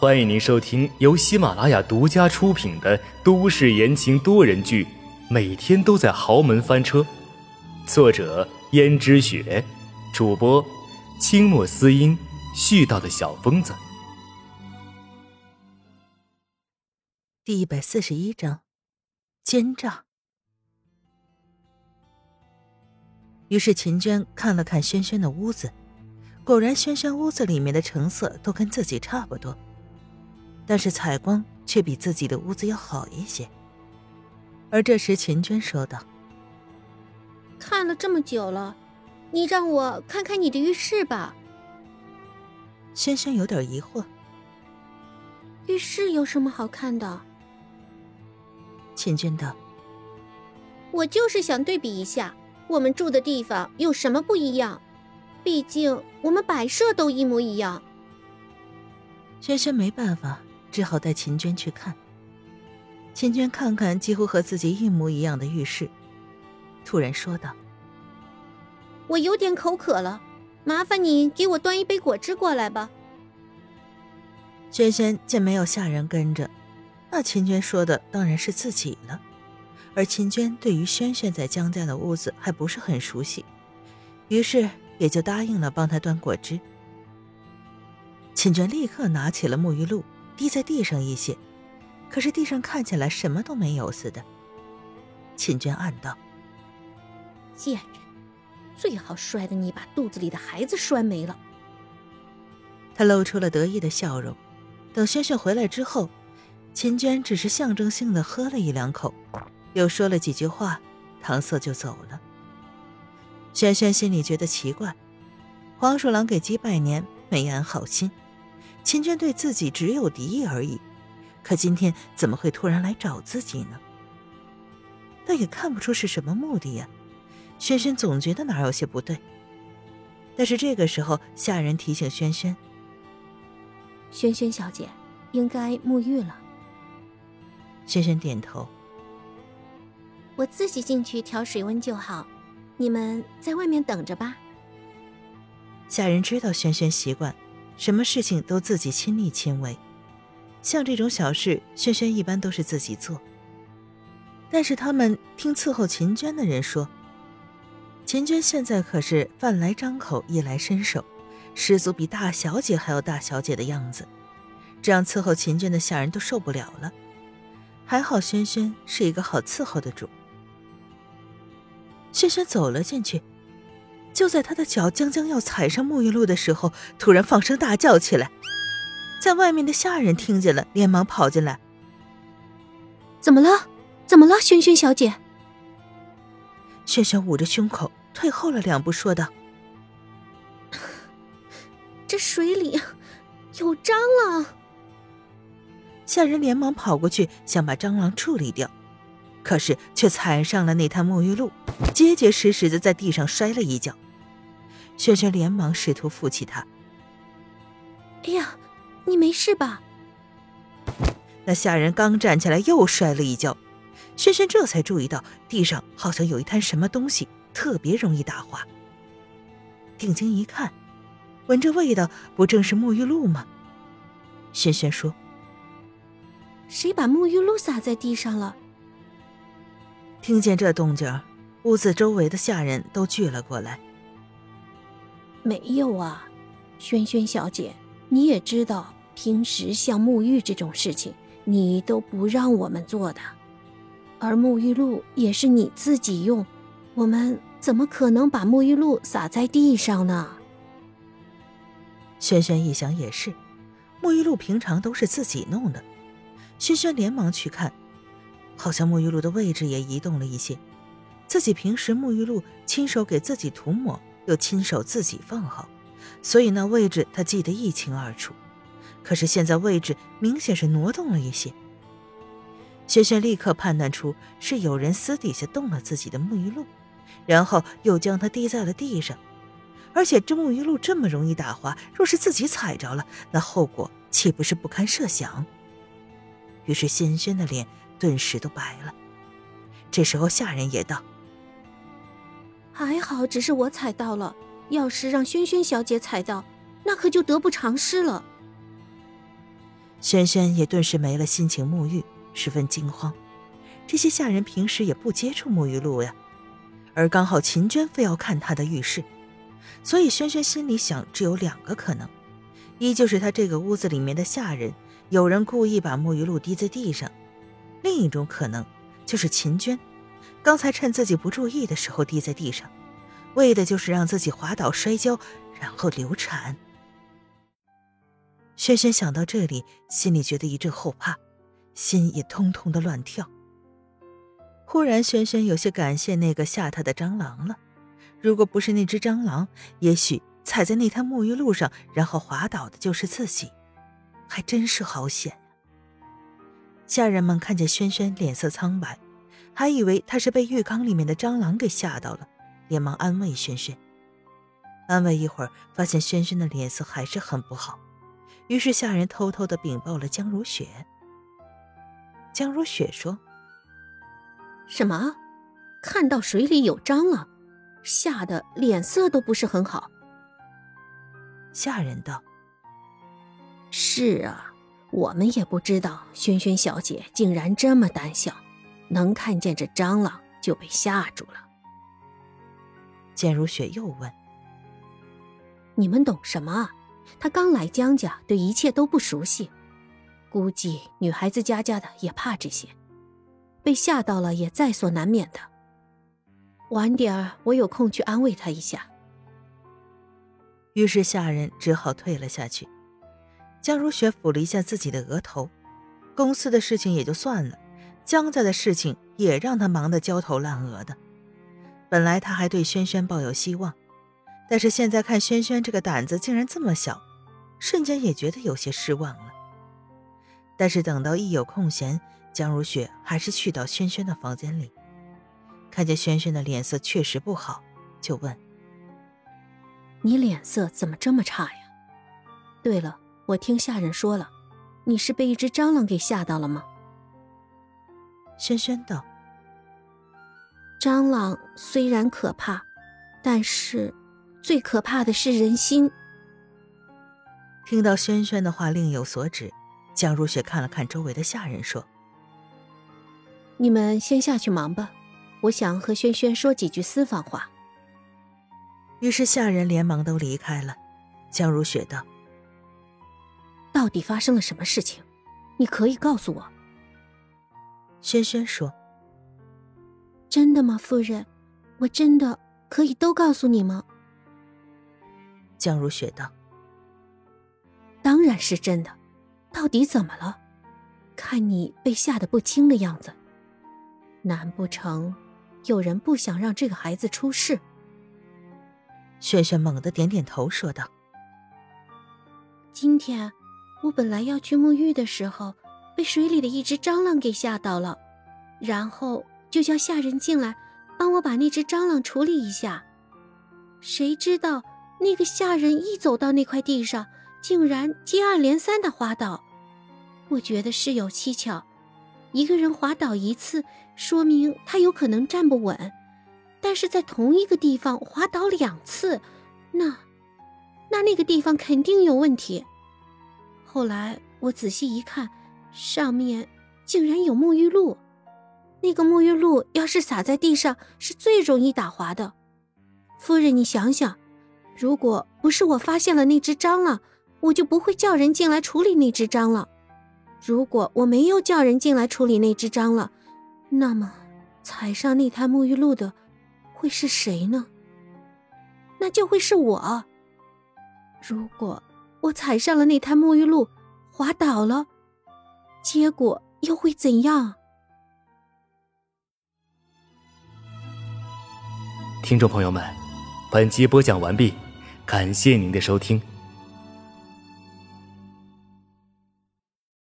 欢迎您收听由喜马拉雅独家出品的都市言情多人剧《每天都在豪门翻车》，作者：胭脂雪，主播：清墨思音，絮叨的小疯子。第一百四十一章，奸诈。于是秦娟看了看轩轩的屋子，果然轩轩屋子里面的成色都跟自己差不多，但是采光却比自己的屋子要好一些。而这时秦娟说道：“看了这么久了，你让我看看你的浴室吧。”轩轩有点疑惑：“浴室有什么好看的？”秦娟道：“我就是想对比一下。”我们住的地方有什么不一样？毕竟我们摆设都一模一样。轩轩没办法，只好带秦娟去看。秦娟看看几乎和自己一模一样的浴室，突然说道：“我有点口渴了，麻烦你给我端一杯果汁过来吧。”萱萱见没有下人跟着，那秦娟说的当然是自己了。而秦娟对于萱萱在江家的屋子还不是很熟悉，于是也就答应了帮她端果汁。秦娟立刻拿起了沐浴露，滴在地上一些，可是地上看起来什么都没有似的。秦娟暗道：“贱人，最好摔得你把肚子里的孩子摔没了。”她露出了得意的笑容。等轩轩回来之后，秦娟只是象征性的喝了一两口。又说了几句话，搪塞就走了。轩轩心里觉得奇怪，黄鼠狼给鸡拜年没安好心，秦娟对自己只有敌意而已，可今天怎么会突然来找自己呢？但也看不出是什么目的呀。轩轩总觉得哪有些不对。但是这个时候，下人提醒轩轩：“轩轩小姐，应该沐浴了。”轩轩点头。我自己进去调水温就好，你们在外面等着吧。下人知道轩轩习惯，什么事情都自己亲力亲为，像这种小事，轩轩一般都是自己做。但是他们听伺候秦娟的人说，秦娟现在可是饭来张口，衣来伸手，十足比大小姐还要大小姐的样子，这样伺候秦娟的下人都受不了了。还好轩轩是一个好伺候的主。轩轩走了进去，就在他的脚将将要踩上沐浴露的时候，突然放声大叫起来。在外面的下人听见了，连忙跑进来：“怎么了？怎么了，萱萱小姐？”萱萱捂着胸口，退后了两步，说道：“这水里有蟑螂。”下人连忙跑过去，想把蟑螂处理掉。可是却踩上了那滩沐浴露，结结实实的在地上摔了一跤。轩轩连忙试图扶起他。哎呀，你没事吧？那下人刚站起来又摔了一跤，轩轩这才注意到地上好像有一滩什么东西，特别容易打滑。定睛一看，闻着味道，不正是沐浴露吗？轩轩说：“谁把沐浴露洒在地上了？”听见这动静，屋子周围的下人都聚了过来。没有啊，萱萱小姐，你也知道，平时像沐浴这种事情，你都不让我们做的，而沐浴露也是你自己用，我们怎么可能把沐浴露洒在地上呢？萱萱一想也是，沐浴露平常都是自己弄的。萱萱连忙去看。好像沐浴露的位置也移动了一些，自己平时沐浴露亲手给自己涂抹，又亲手自己放好，所以那位置他记得一清二楚。可是现在位置明显是挪动了一些。轩轩立刻判断出是有人私底下动了自己的沐浴露，然后又将它滴在了地上。而且这沐浴露这么容易打滑，若是自己踩着了，那后果岂不是不堪设想？于是轩轩的脸。顿时都白了。这时候下人也道：“还好，只是我踩到了。要是让轩轩小姐踩到，那可就得不偿失了。”轩轩也顿时没了心情沐浴，十分惊慌。这些下人平时也不接触沐浴露呀，而刚好秦娟非要看她的浴室，所以轩轩心里想，只有两个可能：一就是她这个屋子里面的下人有人故意把沐浴露滴在地上；另一种可能就是秦娟刚才趁自己不注意的时候滴在地上，为的就是让自己滑倒摔跤，然后流产。轩轩想到这里，心里觉得一阵后怕，心也通通的乱跳。忽然，轩轩有些感谢那个吓他的蟑螂了。如果不是那只蟑螂，也许踩在那滩沐浴露上，然后滑倒的就是自己，还真是好险。下人们看见轩轩脸色苍白，还以为他是被浴缸里面的蟑螂给吓到了，连忙安慰轩轩。安慰一会儿，发现轩轩的脸色还是很不好，于是下人偷偷的禀报了江如雪。江如雪说。什么？看到水里有蟑螂，吓得脸色都不是很好。下人道：“是啊，我们也不知道萱萱小姐竟然这么胆小，能看见这蟑螂就被吓住了。”简如雪又问：“你们懂什么？他刚来江家，对一切都不熟悉，估计女孩子家家的也怕这些。”被吓到了也在所难免的。晚点儿我有空去安慰他一下。于是下人只好退了下去。江如雪抚了一下自己的额头，公司的事情也就算了，江家的事情也让他忙得焦头烂额的。本来他还对轩轩抱有希望，但是现在看轩轩这个胆子竟然这么小，瞬间也觉得有些失望了。但是等到一有空闲，江如雪还是去到轩轩的房间里，看见轩轩的脸色确实不好，就问：“你脸色怎么这么差呀？对了，我听下人说了，你是被一只蟑螂给吓到了吗？”轩轩道：“蟑螂虽然可怕，但是最可怕的是人心。”听到轩轩的话，另有所指，江如雪看了看周围的下人，说。你们先下去忙吧，我想和轩轩说几句私房话。于是下人连忙都离开了。江如雪道：“到底发生了什么事情？你可以告诉我。”轩轩说：“真的吗，夫人？我真的可以都告诉你吗？”江如雪道：“当然是真的。到底怎么了？看你被吓得不轻的样子。”难不成有人不想让这个孩子出事？轩轩猛地点点头，说道：“今天我本来要去沐浴的时候，被水里的一只蟑螂给吓到了，然后就叫下人进来帮我把那只蟑螂处理一下。谁知道那个下人一走到那块地上，竟然接二连三的滑倒。我觉得事有蹊跷。”一个人滑倒一次，说明他有可能站不稳；但是在同一个地方滑倒两次，那，那那个地方肯定有问题。后来我仔细一看，上面竟然有沐浴露。那个沐浴露要是洒在地上，是最容易打滑的。夫人，你想想，如果不是我发现了那只蟑螂，我就不会叫人进来处理那只蟑螂。如果我没有叫人进来处理那只蟑螂，那么踩上那滩沐浴露的会是谁呢？那就会是我。如果我踩上了那滩沐浴露，滑倒了，结果又会怎样？听众朋友们，本集播讲完毕，感谢您的收听。